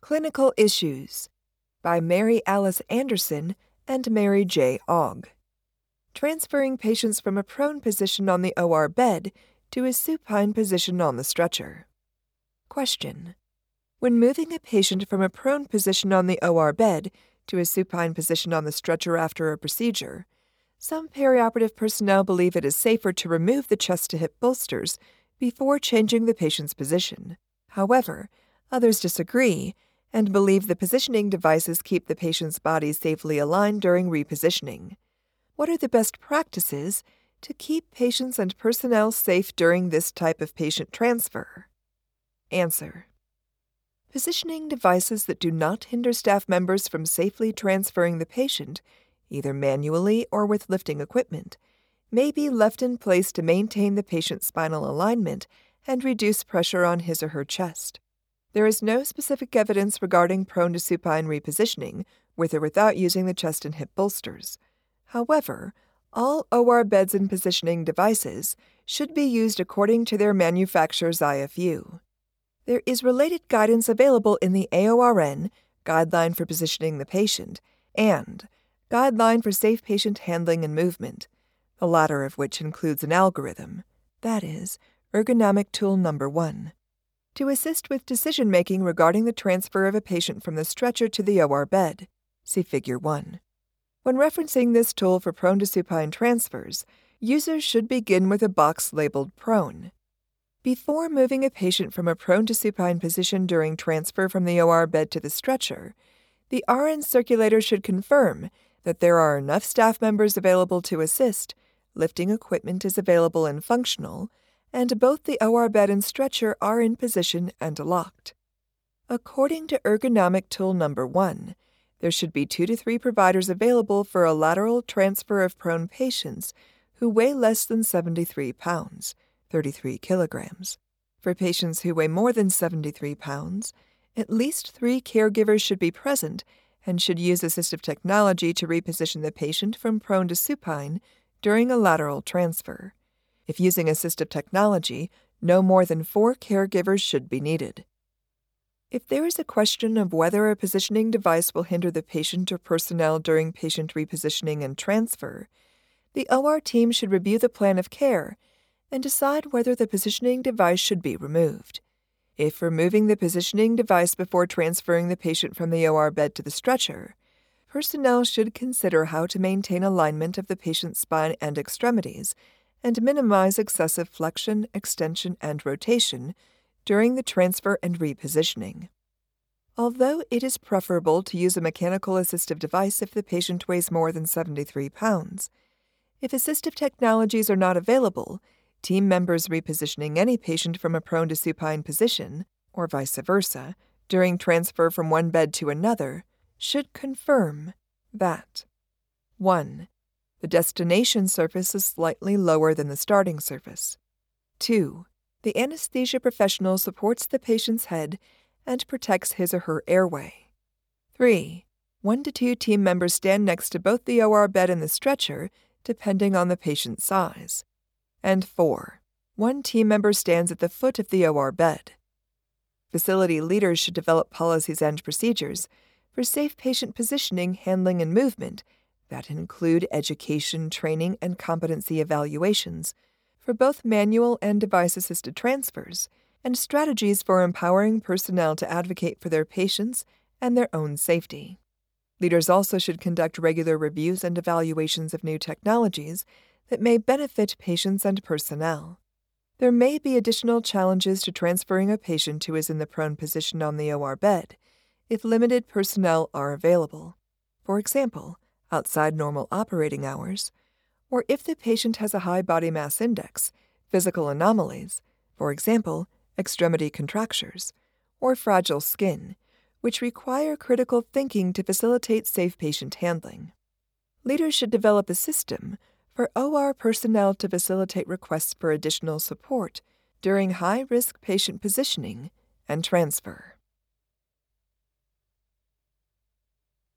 Clinical Issues by Mary Alice Anderson and Mary J. Ogg. Transferring patients from a prone position on the OR bed to a supine position on the stretcher. Question. When moving a patient from a prone position on the OR bed to a supine position on the stretcher after a procedure, some perioperative personnel believe it is safer to remove the chest to hip bolsters before changing the patient's position. However, others disagree and believe the positioning devices keep the patient's body safely aligned during repositioning. What are the best practices to keep patients and personnel safe during this type of patient transfer? Answer. Positioning devices that do not hinder staff members from safely transferring the patient either manually or with lifting equipment, may be left in place to maintain the patient's spinal alignment and reduce pressure on his or her chest. There is no specific evidence regarding prone to supine repositioning, with or without using the chest and hip bolsters. However, all OR beds and positioning devices should be used according to their manufacturer's IFU. There is related guidance available in the AORN, Guideline for Positioning the Patient, and Guideline for Safe Patient Handling and Movement, the latter of which includes an algorithm, that is, ergonomic tool number one, to assist with decision making regarding the transfer of a patient from the stretcher to the OR bed. See Figure 1. When referencing this tool for prone to supine transfers, users should begin with a box labeled prone. Before moving a patient from a prone to supine position during transfer from the OR bed to the stretcher, the RN circulator should confirm that there are enough staff members available to assist, lifting equipment is available and functional, and both the OR bed and stretcher are in position and locked. According to ergonomic tool number 1, there should be 2 to 3 providers available for a lateral transfer of prone patients who weigh less than 73 pounds, 33 kilograms. For patients who weigh more than 73 pounds, at least 3 caregivers should be present and should use assistive technology to reposition the patient from prone to supine during a lateral transfer. If using assistive technology, no more than four caregivers should be needed. If there is a question of whether a positioning device will hinder the patient or personnel during patient repositioning and transfer, the OR team should review the plan of care and decide whether the positioning device should be removed. If removing the positioning device before transferring the patient from the OR bed to the stretcher, personnel should consider how to maintain alignment of the patient's spine and extremities and minimize excessive flexion, extension, and rotation during the transfer and repositioning. Although it is preferable to use a mechanical assistive device if the patient weighs more than 73 pounds, if assistive technologies are not available, Team members repositioning any patient from a prone to supine position, or vice versa, during transfer from one bed to another, should confirm that 1. The destination surface is slightly lower than the starting surface. 2. The anesthesia professional supports the patient's head and protects his or her airway. 3. One to two team members stand next to both the OR bed and the stretcher, depending on the patient's size and 4. One team member stands at the foot of the OR bed. Facility leaders should develop policies and procedures for safe patient positioning, handling, and movement that include education, training, and competency evaluations for both manual and device assisted transfers, and strategies for empowering personnel to advocate for their patients and their own safety. Leaders also should conduct regular reviews and evaluations of new technologies that may benefit patients and personnel. There may be additional challenges to transferring a patient who is in the prone position on the OR bed if limited personnel are available. For example, outside normal operating hours, or if the patient has a high body mass index, physical anomalies, for example, extremity contractures, or fragile skin, which require critical thinking to facilitate safe patient handling. Leaders should develop a system for OR personnel to facilitate requests for additional support during high risk patient positioning and transfer.